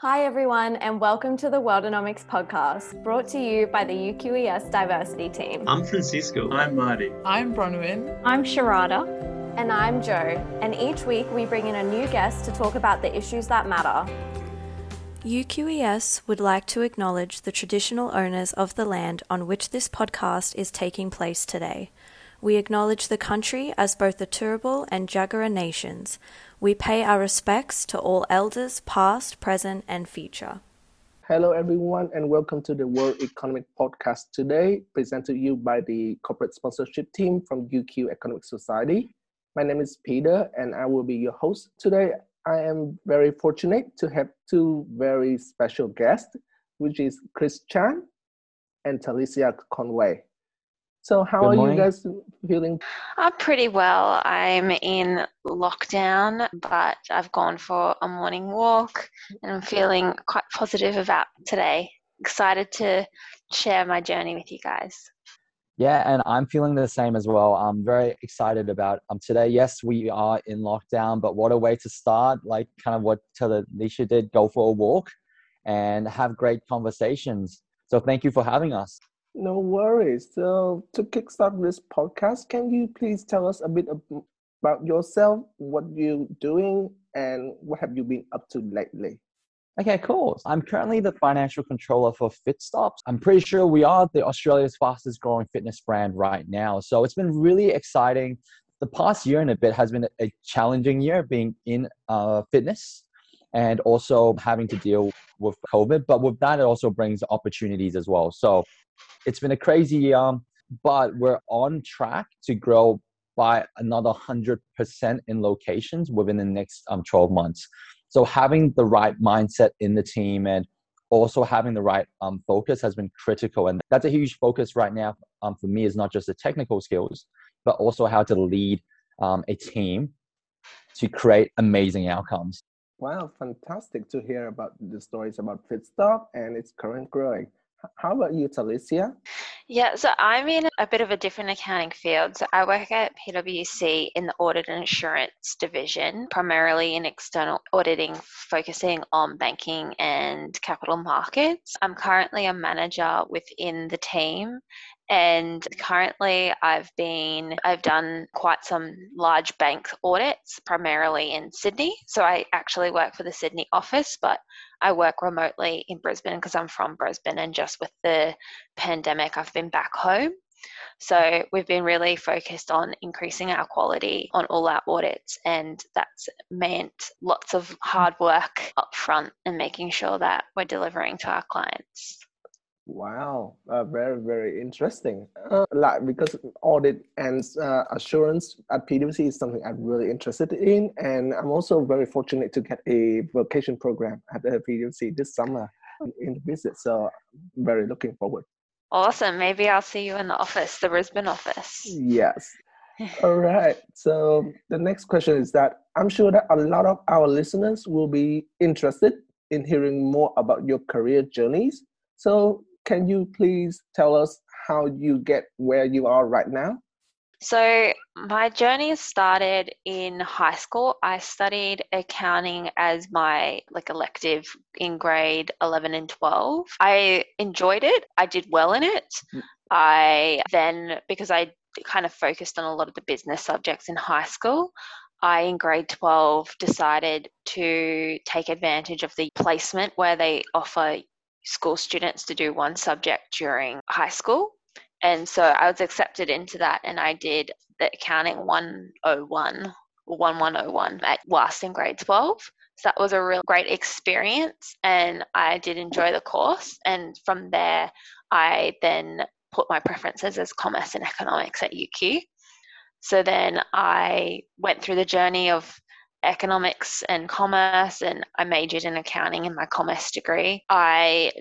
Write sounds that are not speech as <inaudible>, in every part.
Hi, everyone, and welcome to the Worldonomics podcast, brought to you by the UQES Diversity Team. I'm Francisco. I'm Marty. I'm Bronwyn. I'm Sharada. And I'm Joe. And each week we bring in a new guest to talk about the issues that matter. UQES would like to acknowledge the traditional owners of the land on which this podcast is taking place today. We acknowledge the country as both the Turrbal and Jagera nations. We pay our respects to all elders, past, present, and future. Hello, everyone, and welcome to the World Economic Podcast today, presented to you by the corporate sponsorship team from UQ Economic Society. My name is Peter, and I will be your host today. I am very fortunate to have two very special guests, which is Chris Chan and Talicia Conway. So, how Good are morning. you guys feeling? I'm pretty well. I'm in lockdown, but I've gone for a morning walk and I'm feeling quite positive about today. Excited to share my journey with you guys. Yeah, and I'm feeling the same as well. I'm very excited about um, today. Yes, we are in lockdown, but what a way to start! Like kind of what Talicia did, go for a walk and have great conversations. So thank you for having us. No worries. So, to kickstart this podcast, can you please tell us a bit about yourself, what you're doing, and what have you been up to lately? Okay, cool. I'm currently the financial controller for FitStops. I'm pretty sure we are the Australia's fastest growing fitness brand right now. So it's been really exciting. The past year and a bit has been a challenging year being in uh, fitness and also having to deal with COVID. But with that, it also brings opportunities as well. So it's been a crazy year, but we're on track to grow by another 100% in locations within the next um, 12 months. So having the right mindset in the team and also having the right um, focus has been critical. And that's a huge focus right now um, for me is not just the technical skills, but also how to lead um, a team to create amazing outcomes. Wow, fantastic to hear about the stories about FitStop and its current growing. How about you, Talicia? Yeah, so I'm in a bit of a different accounting field. So I work at PwC in the audit and assurance division, primarily in external auditing, focusing on banking and capital markets. I'm currently a manager within the team and currently I've been I've done quite some large bank audits primarily in Sydney. So I actually work for the Sydney office, but I work remotely in Brisbane because I'm from Brisbane and just with the pandemic I've been back home. So we've been really focused on increasing our quality on all our audits, and that's meant lots of hard work up front and making sure that we're delivering to our clients. Wow, uh, very very interesting. Uh, like because audit and uh, assurance at PwC is something I'm really interested in, and I'm also very fortunate to get a vocation program at the PwC this summer in the visit. So very looking forward. Awesome. Maybe I'll see you in the office, the Brisbane office. Yes. <laughs> All right. So the next question is that I'm sure that a lot of our listeners will be interested in hearing more about your career journeys. So can you please tell us how you get where you are right now? So, my journey started in high school. I studied accounting as my like elective in grade 11 and 12. I enjoyed it. I did well in it. Mm. I then because I kind of focused on a lot of the business subjects in high school, I, in grade 12, decided to take advantage of the placement where they offer school students to do one subject during high school. And so I was accepted into that and I did the accounting 101 1101 at last in grade 12. So that was a real great experience and I did enjoy the course. And from there, I then put my preferences as commerce and economics at UQ. So then I went through the journey of economics and commerce and I majored in accounting in my commerce degree. I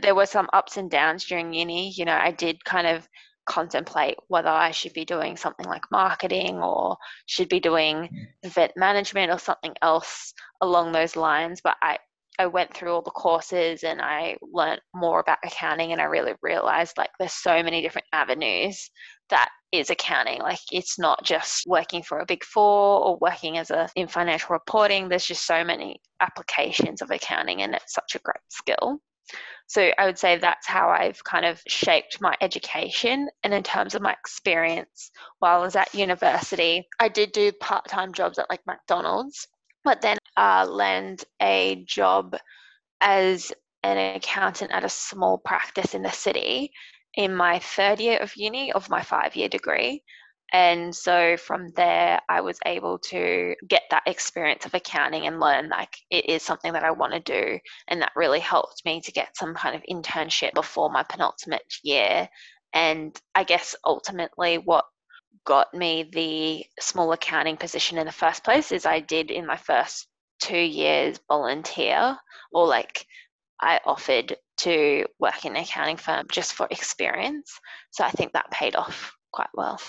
there were some ups and downs during uni. You know, I did kind of contemplate whether I should be doing something like marketing or should be doing event management or something else along those lines. But I, I went through all the courses and I learned more about accounting and I really realized like there's so many different avenues that is accounting. Like it's not just working for a big four or working as a in financial reporting. There's just so many applications of accounting and it's such a great skill. So I would say that's how I've kind of shaped my education. And in terms of my experience while I was at university, I did do part time jobs at like McDonald's, but then uh, land a job as an accountant at a small practice in the city in my third year of uni of my five year degree. And so from there, I was able to get that experience of accounting and learn like it is something that I want to do. And that really helped me to get some kind of internship before my penultimate year. And I guess ultimately, what got me the small accounting position in the first place is I did in my first two years volunteer or like I offered to work in an accounting firm just for experience. So I think that paid off quite well.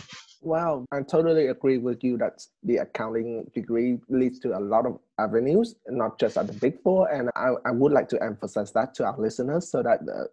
Wow, I totally agree with you that the accounting degree leads to a lot of avenues, not just at the Big Four. And I, I would like to emphasize that to our listeners so that the,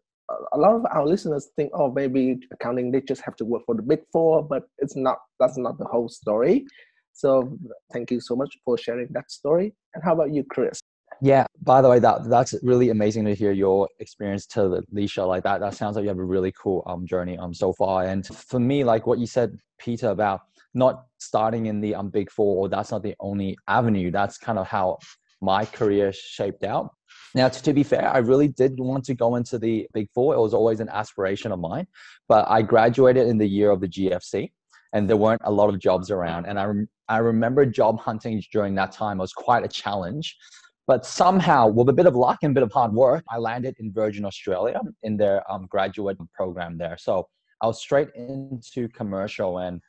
a lot of our listeners think, oh, maybe accounting, they just have to work for the Big Four, but it's not, that's not the whole story. So thank you so much for sharing that story. And how about you, Chris? Yeah. By the way, that that's really amazing to hear your experience to Leisha like that. That sounds like you have a really cool um journey um so far. And for me, like what you said, Peter, about not starting in the um big four, or that's not the only avenue. That's kind of how my career shaped out. Now, to, to be fair, I really did want to go into the big four. It was always an aspiration of mine, but I graduated in the year of the GFC and there weren't a lot of jobs around. And I, rem- I remember job hunting during that time was quite a challenge. But somehow, with a bit of luck and a bit of hard work, I landed in Virgin Australia in their um, graduate program there. So I was straight into commercial and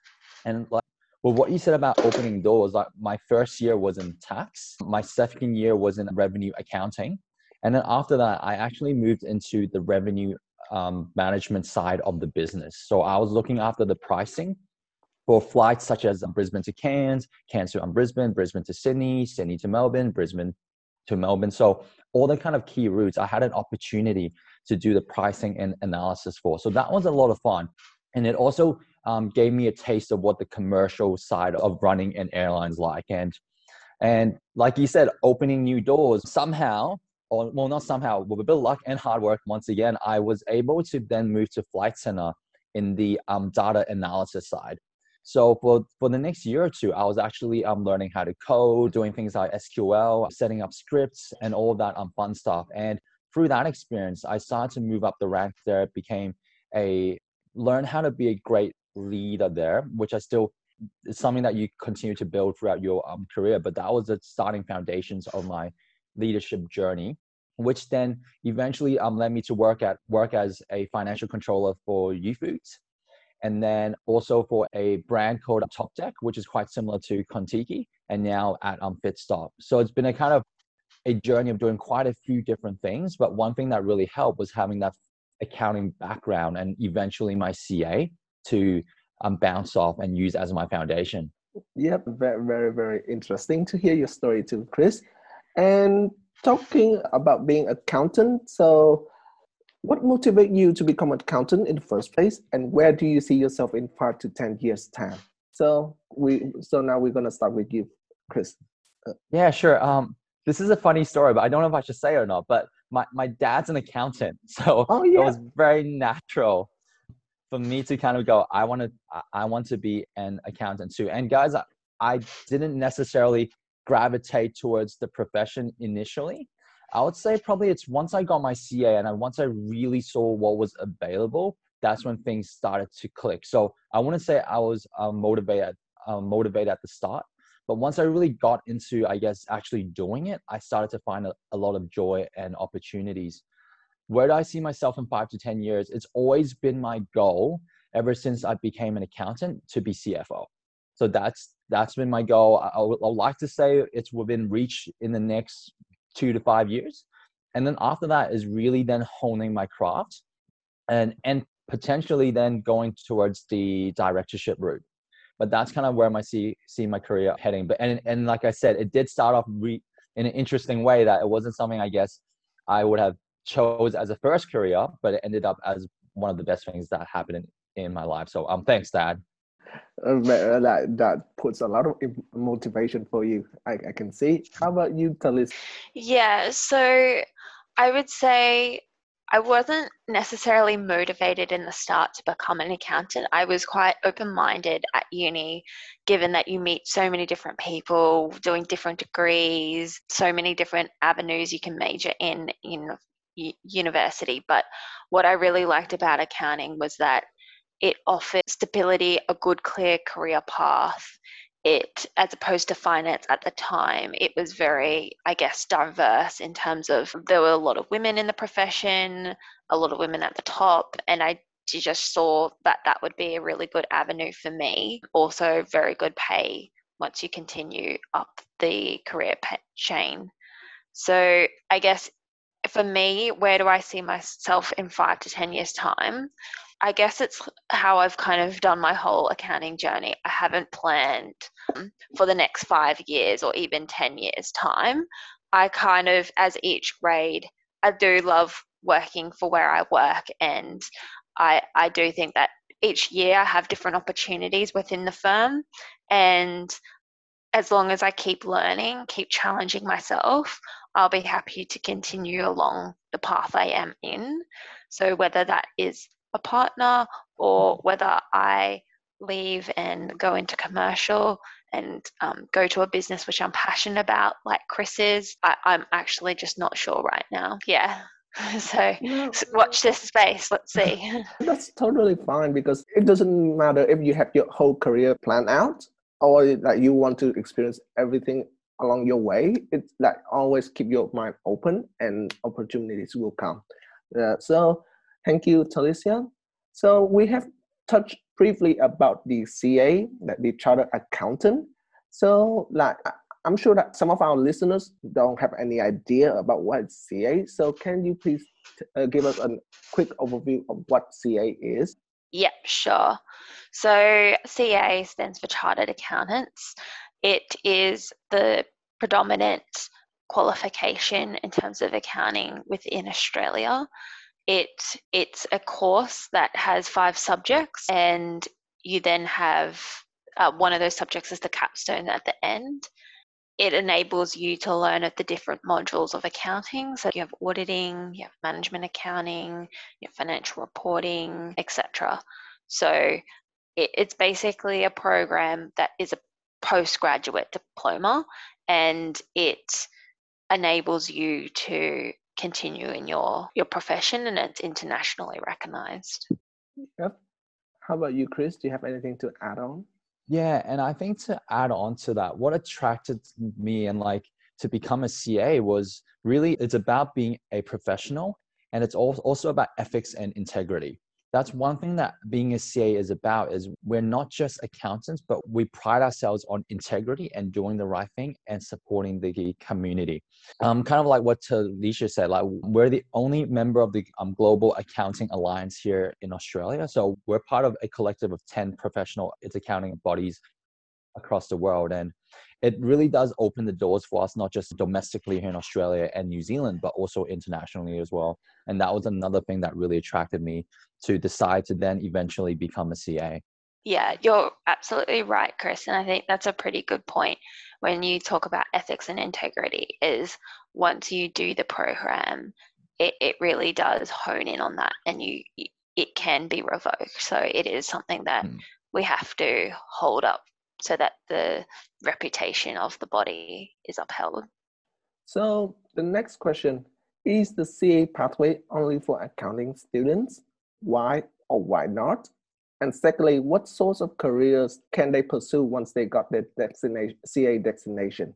and like well, what you said about opening doors, like my first year was in tax, my second year was in revenue accounting, and then after that, I actually moved into the revenue um, management side of the business. So I was looking after the pricing for flights such as Brisbane to Cairns, Cairns to um, Brisbane, Brisbane to Sydney, Sydney to Melbourne, Brisbane to Melbourne. So all the kind of key routes, I had an opportunity to do the pricing and analysis for. So that was a lot of fun. And it also um, gave me a taste of what the commercial side of running an airline's like. And and like you said, opening new doors somehow, or well, not somehow, with a bit of luck and hard work, once again, I was able to then move to Flight Centre in the um, data analysis side. So for, for the next year or two, I was actually um, learning how to code, doing things like SQL, setting up scripts, and all that um, fun stuff. And through that experience, I started to move up the ranks there, became a, learn how to be a great leader there, which I still, it's something that you continue to build throughout your um, career. But that was the starting foundations of my leadership journey which then eventually um, led me to work at work as a financial controller for Youfoodz and then also for a brand called Topdeck, which is quite similar to Contiki, and now at um, Fitstop. So it's been a kind of a journey of doing quite a few different things. But one thing that really helped was having that accounting background and eventually my CA to um, bounce off and use as my foundation. Yep, very, very, very interesting to hear your story too, Chris. And talking about being accountant, so what motivated you to become an accountant in the first place, and where do you see yourself in five to ten years' time? So we, so now we're gonna start with you, Chris. Yeah, sure. Um, this is a funny story, but I don't know if I should say it or not. But my my dad's an accountant, <laughs> so oh, yeah. it was very natural for me to kind of go. I want to I want to be an accountant too. And guys, I, I didn't necessarily gravitate towards the profession initially I would say probably it's once I got my CA and I, once I really saw what was available, that's when things started to click. So I wouldn't say I was uh, motivated, uh, motivated at the start, but once I really got into, I guess, actually doing it, I started to find a, a lot of joy and opportunities. Where do I see myself in five to 10 years? It's always been my goal ever since I became an accountant to be CFO. So that's that's been my goal. I, I would like to say it's within reach in the next two to five years. And then after that is really then honing my craft and and potentially then going towards the directorship route. But that's kind of where I see see my career heading. But and and like I said, it did start off re, in an interesting way that it wasn't something I guess I would have chose as a first career, but it ended up as one of the best things that happened in, in my life. So um thanks, Dad. Uh, that that puts a lot of motivation for you. I, I can see. How about you, Talis? Yeah, so I would say I wasn't necessarily motivated in the start to become an accountant. I was quite open minded at uni, given that you meet so many different people doing different degrees, so many different avenues you can major in in university. But what I really liked about accounting was that it offered stability, a good, clear career path, it as opposed to finance at the time it was very i guess diverse in terms of there were a lot of women in the profession a lot of women at the top and i just saw that that would be a really good avenue for me. Also very good pay once you continue up the career chain. So i guess for me where do i see myself in 5 to 10 years time I guess it's how I've kind of done my whole accounting journey. I haven't planned um, for the next five years or even 10 years' time. I kind of, as each grade, I do love working for where I work, and I, I do think that each year I have different opportunities within the firm. And as long as I keep learning, keep challenging myself, I'll be happy to continue along the path I am in. So, whether that is a partner or whether I leave and go into commercial and um, go to a business which I'm passionate about, like Chris is, I, am actually just not sure right now. Yeah. <laughs> So watch this space. Let's see. <laughs> That's totally fine because it doesn't matter if you have your whole career planned out or that you want to experience everything along your way. It's like always keep your mind open and opportunities will come. Uh, so Thank you, Talicia. So we have touched briefly about the CA, that the chartered accountant. So like I'm sure that some of our listeners don't have any idea about what CA. So can you please uh, give us a quick overview of what CA is? Yep, sure. So CA stands for Chartered Accountants. It is the predominant qualification in terms of accounting within Australia. It it's a course that has five subjects and you then have uh, one of those subjects is the capstone at the end. It enables you to learn at the different modules of accounting. So you have auditing you have management accounting you have financial reporting etc so it, it's basically a program that is a postgraduate diploma and it enables you to continue in your your profession and it's internationally recognized. Yep. How about you chris? Do you have anything to add on? Yeah and i think to add on to that what attracted me and like to become a ca was really it's about being a professional and it's also about ethics and integrity that's one thing that being a CA is about is we're not just accountants, but we pride ourselves on integrity and doing the right thing and supporting the community. Um, kind of like what Talicia said, like we're the only member of the um, Global Accounting Alliance here in Australia. So we're part of a collective of 10 professional accounting bodies across the world. And it really does open the doors for us, not just domestically here in Australia and New Zealand, but also internationally as well. And that was another thing that really attracted me to decide to then eventually become a CA. Yeah, you're absolutely right, Chris. And I think that's a pretty good point when you talk about ethics and integrity is once you do the program, it, it really does hone in on that and you it can be revoked. So it is something that mm. we have to hold up so that the reputation of the body is upheld. So the next question is the CA pathway only for accounting students? Why or why not? And secondly, what sorts of careers can they pursue once they got their destination, CA designation?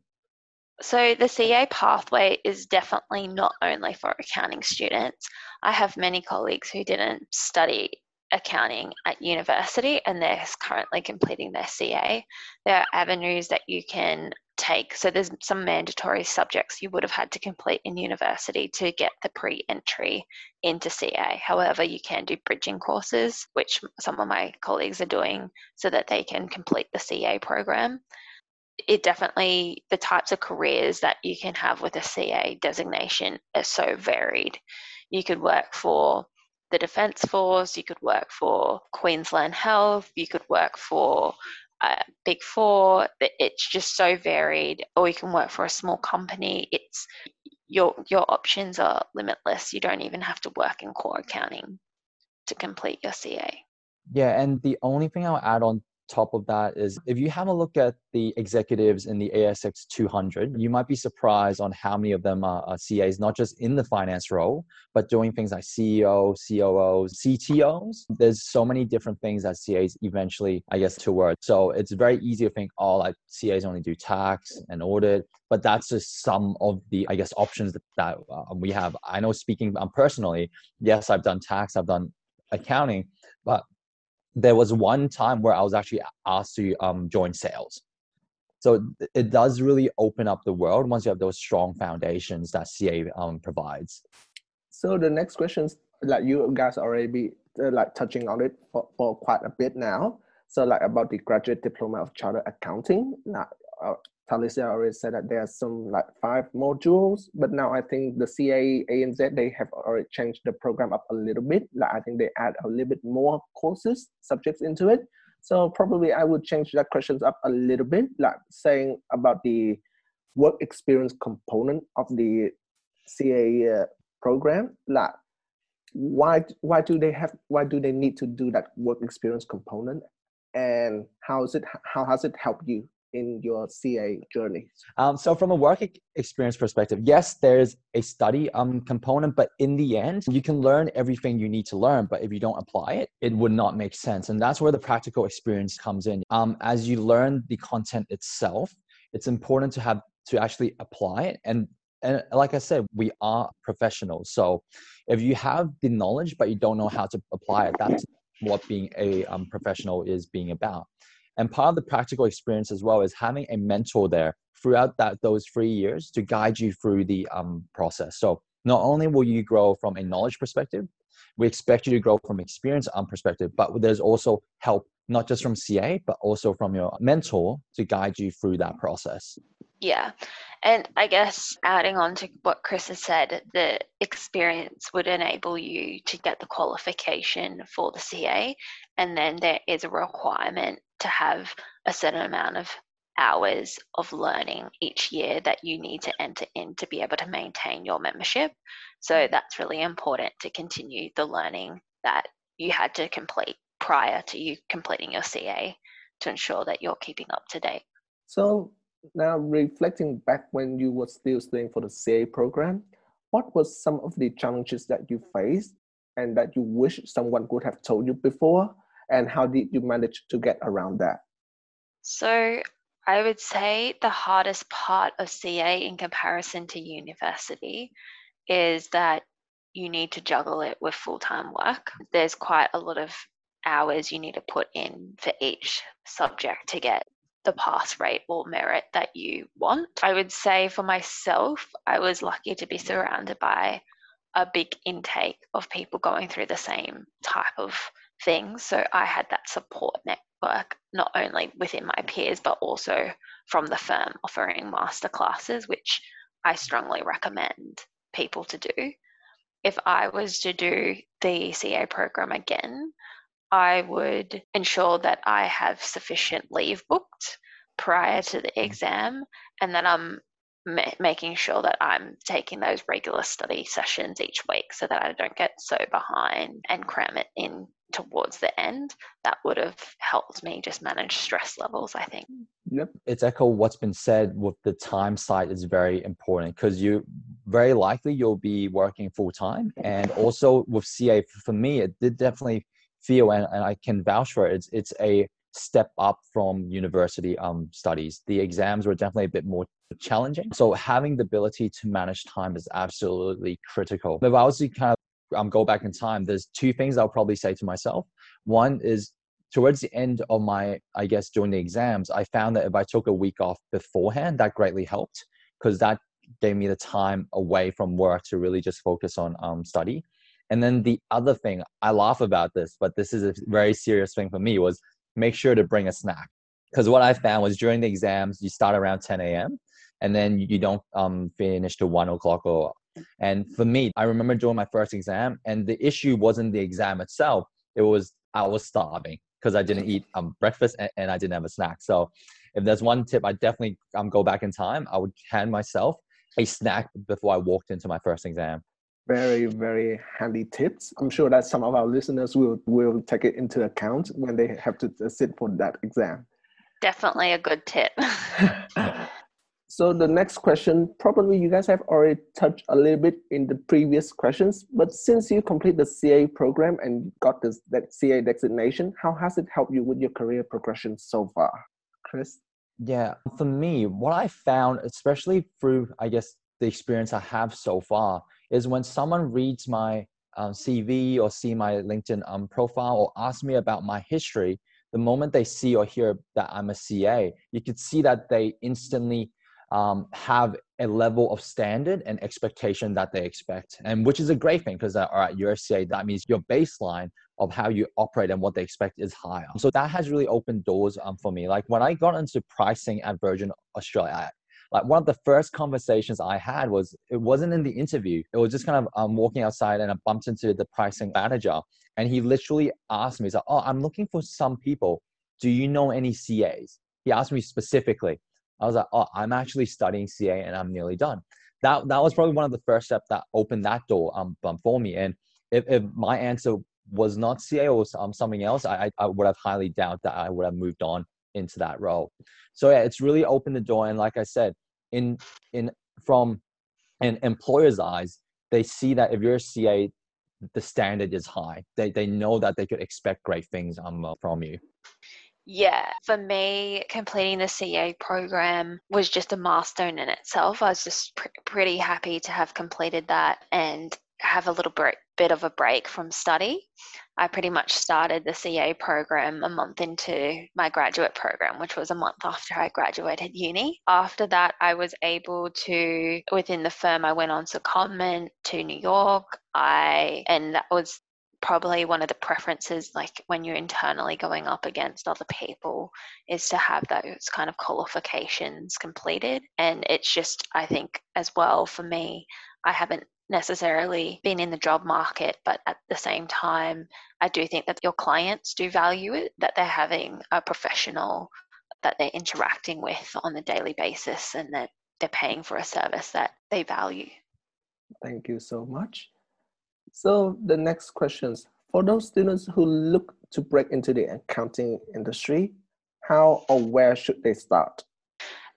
So, the CA pathway is definitely not only for accounting students. I have many colleagues who didn't study accounting at university and they're currently completing their CA. There are avenues that you can take. So there's some mandatory subjects you would have had to complete in university to get the pre-entry into CA. However, you can do bridging courses, which some of my colleagues are doing so that they can complete the CA program. It definitely the types of careers that you can have with a CA designation are so varied. You could work for the Defence Force, you could work for Queensland Health, you could work for uh, Big Four. It's just so varied. Or you can work for a small company. It's your your options are limitless. You don't even have to work in core accounting to complete your CA. Yeah, and the only thing I'll add on top of that is if you have a look at the executives in the ASX 200, you might be surprised on how many of them are, are, CAs, not just in the finance role, but doing things like CEO, COOs, CTOs. There's so many different things that CAs eventually, I guess, to work. So it's very easy to think, oh, like CAs only do tax and audit, but that's just some of the, I guess, options that, that uh, we have. I know speaking um, personally, yes, I've done tax, I've done accounting, but there was one time where I was actually asked to um, join sales. So it does really open up the world once you have those strong foundations that CA um, provides. So the next questions, like you guys already be uh, like touching on it for, for quite a bit now. So like about the graduate diploma of chartered accounting. Now, uh, Talicia already said that there are some like five modules, but now I think the CA, ANZ, they have already changed the program up a little bit. Like I think they add a little bit more courses, subjects into it. So probably I would change that questions up a little bit, like saying about the work experience component of the CA uh, program. Like why why do they have why do they need to do that work experience component, and how is it how has it helped you in your CA journey? Um, so from a work experience perspective, yes, there's a study um, component, but in the end, you can learn everything you need to learn. But if you don't apply it, it would not make sense. And that's where the practical experience comes in. Um, as you learn the content itself, it's important to have to actually apply it. And and like I said, we are professionals. So if you have the knowledge but you don't know how to apply it, that's what being a um, professional is being about. And part of the practical experience as well is having a mentor there throughout that those three years to guide you through the um, process. So not only will you grow from a knowledge perspective, we expect you to grow from experience um, perspective, but there's also help not just from CA, but also from your mentor to guide you through that process. Yeah. And I guess adding on to what Chris has said, the experience would enable you to get the qualification for the CA. And then there is a requirement to have a certain amount of hours of learning each year that you need to enter in to be able to maintain your membership. So mm. that's really important to continue the learning that you had to complete prior to you completing your CA to ensure that you're keeping up to date. So now reflecting back when you were still studying for the CA program, what was some of the challenges that you faced and that you wish someone would have told you before and how did you manage to get around that? So, I would say the hardest part of CA in comparison to university is that you need to juggle it with full time work. There's quite a lot of hours you need to put in for each subject to get the pass rate or merit that you want. I would say for myself, I was lucky to be surrounded by a big intake of people going through the same type of things. So I had that support network not only within my peers, but also from the firm offering masterclasses, which I strongly recommend people to do. If I was to do the CA program again, I would ensure that I have sufficient leave booked prior to the mm. exam and that I'm ma- making sure that I'm taking those regular study sessions each week so that I don't get so behind and cram it in towards the end, that would have helped me just manage stress levels, I think. Yep. It's echo what's been said with the time side is very important because you very likely you'll be working full time. And also with CA, for me, it did definitely feel, and, and I can vouch for it, it's, it's a step up from university um, studies. The exams were definitely a bit more challenging. So having the ability to manage time is absolutely critical. If I was to kind of um, go back in time, there's two things I'll probably say to myself. One is towards the end of my, I guess, during the exams, I found that if I took a week off beforehand, that greatly helped because that gave me the time away from work to really just focus on um, study. And then the other thing, I laugh about this, but this is a very serious thing for me, was make sure to bring a snack. Because what I found was during the exams, you start around 10 a.m. and then you don't um, finish till 1 o'clock or And for me, I remember doing my first exam, and the issue wasn't the exam itself. It was I was starving because I didn't eat um, breakfast and, and, I didn't have a snack. So if there's one tip, I definitely um, go back in time. I would hand myself a snack before I walked into my first exam. Very, very handy tips. I'm sure that some of our listeners will will take it into account when they have to sit for that exam. Definitely a good tip. <laughs> so the next question, probably you guys have already touched a little bit in the previous questions, but since you complete the CA program and got this that CA designation, how has it helped you with your career progression so far, Chris? Yeah, for me, what I found, especially through I guess the experience I have so far, is when someone reads my um, CV or see my LinkedIn um, profile or ask me about my history, the moment they see or hear that I'm a CA, you could see that they instantly um, have a level of standard and expectation that they expect, and which is a great thing because uh, all right, you're a CA. That means your baseline of how you operate and what they expect is higher. So that has really opened doors um, for me. Like when I got into pricing at Virgin Australia, like one of the first conversations I had was it wasn't in the interview. It was just kind of um, walking outside and I bumped into the pricing manager and he literally asked me, he's like, "Oh, I'm looking for some people. Do you know any CAs?" He asked me specifically. I was like, "Oh, I'm actually studying CA and I'm nearly done." That that was probably one of the first steps that opened that door um, for me. And if, if my answer was not CA or um, something else, I, I would have highly doubt that I would have moved on into that role. So yeah, it's really opened the door. And like I said, in in from an employer's eyes, they see that if you're a CA, the standard is high. They they know that they could expect great things um, from you. Yeah, for me, completing the CA program was just a milestone in itself. I was just pr- pretty happy to have completed that and have a little break, bit of a break from study. I pretty much started the CA program a month into my graduate program, which was a month after I graduated uni. After that, I was able to, within the firm, I went on secondment to New York. I, and that was probably one of the preferences like when you're internally going up against other people is to have those kind of qualifications completed and it's just i think as well for me i haven't necessarily been in the job market, but at the same time, I do think that your clients do value it, that they're having a professional that they're interacting with on a daily basis and that they're paying for a service that they value. Thank you so much. So, the next questions for those students who look to break into the accounting industry, how or where should they start?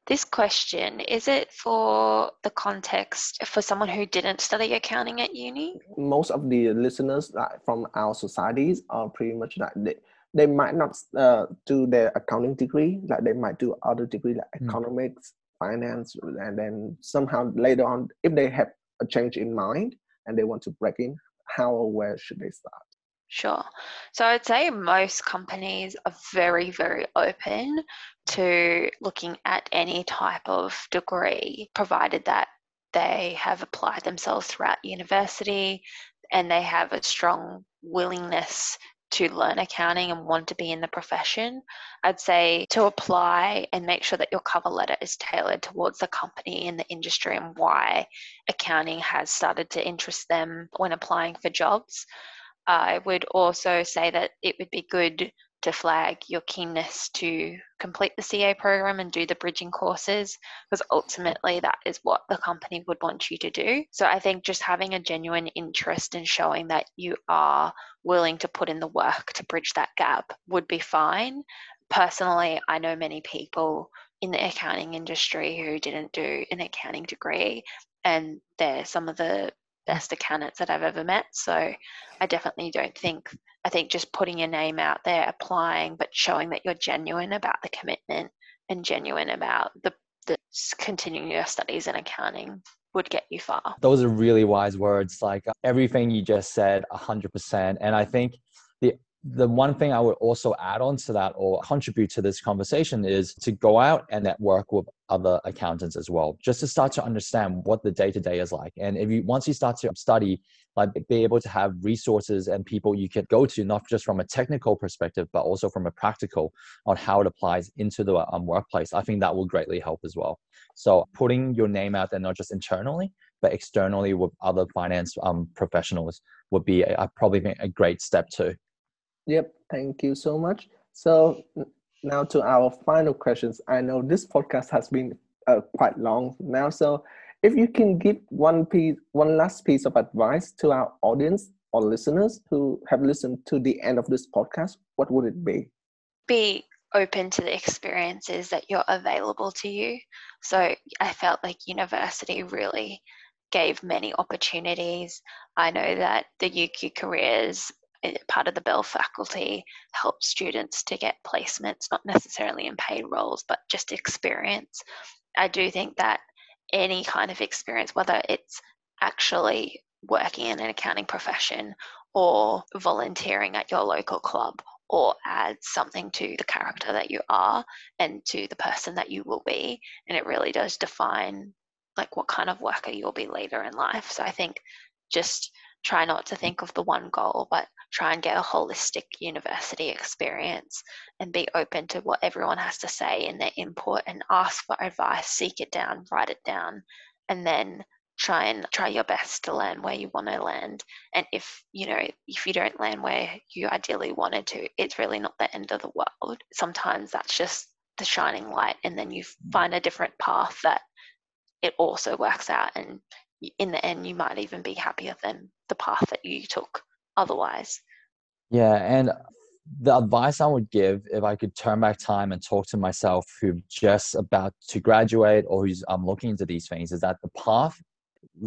This question is it for the context for someone who didn't study accounting at uni? Most of the listeners like, from our societies are pretty much like they, they might not uh, do their accounting degree, like they might do other degree like mm. economics, finance, and then somehow later on, if they have a change in mind and they want to break in, how or where should they start? Sure. So I'd say most companies are very, very open to looking at any type of degree, provided that they have applied themselves throughout university and they have a strong willingness to learn accounting and want to be in the profession, I'd say to apply and make sure that your cover letter is tailored towards the company and the industry and why accounting has started to interest them when applying for jobs. I would also say that it would be good to flag your keenness to complete the CA program and do the bridging courses because ultimately that is what the company would want you to do. So I think just having a genuine interest in showing that you are willing to put in the work to bridge that gap would be fine. Personally, I know many people in the accounting industry who didn't do an accounting degree and they're some of the best accountants that I've ever met. So I definitely don't think, I think just putting your name out there, applying, but showing that you're genuine about the commitment and genuine about the, the continuing your studies in accounting would get you far. Those are really wise words. Like uh, everything you just said, 100%. And I think the one thing I would also add on to that or contribute to this conversation is to go out and network with other accountants as well, just to start to understand what the day to day is like. And if you once you start to study, like be able to have resources and people you can go to, not just from a technical perspective, but also from a practical on how it applies into the um, workplace. I think that will greatly help as well. So putting your name out there, not just internally, but externally with other finance um, professionals would be a, probably a great step too. Yep, thank you so much. So now to our final questions. I know this podcast has been uh, quite long now, so if you can give one piece, one last piece of advice to our audience or listeners who have listened to the end of this podcast, what would it be? Be open to the experiences that you're available to you. So I felt like university really gave many opportunities. I know that the UQ careers part of the BEL faculty helps students to get placements, not necessarily in paid roles, but just experience. I do think that any kind of experience, whether it's actually working in an accounting profession or volunteering at your local club or adds something to the character that you are and to the person that you will be and it really does define like what kind of worker you'll be later in life so i think just try not to think of the one goal but try and get a holistic university experience and be open to what everyone has to say in their input and ask for advice, seek it down, write it down, and then try and try your best to land where you want to land. And if you know, if you don't land where you ideally wanted to, it's really not the end of the world. Sometimes that's just the shining light, and then you mm. find a different path that it also works out and in the end you might even be happier than the path that you took otherwise. Yeah, and the advice I would give if I could turn back time and talk to myself who just about to graduate or who's I'm um, looking into these things is that the path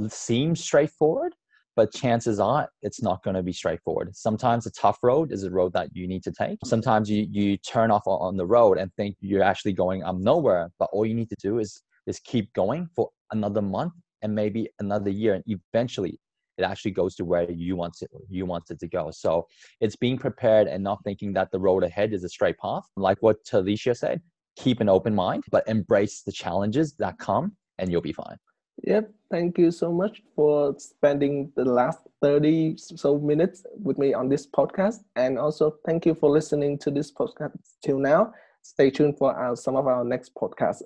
seems straightforward, but chances are it's not going to be straightforward. Sometimes a tough road is a road that you need to take. Sometimes you you turn off on the road and think you're actually going um nowhere, but all you need to do is is keep going for another month and maybe another year and eventually it actually goes to where you want it you want it to go. So it's being prepared and not thinking that the road ahead is a straight path. Like what talicia said keep an open mind but embrace the challenges that come and you'll be fine. Yep. Thank you so much for spending the last 30 so minutes with me on this podcast. And also thank you for listening to this podcast till now. Stay tuned for our, some of our next podcasts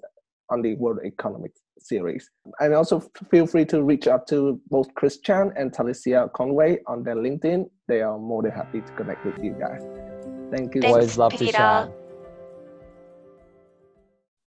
on the world economic series. And also feel free to reach out to both Chris Chan and Talicia Conway on their LinkedIn. They are more than happy to connect with you guys. Thank you. Always love Peter. to chat.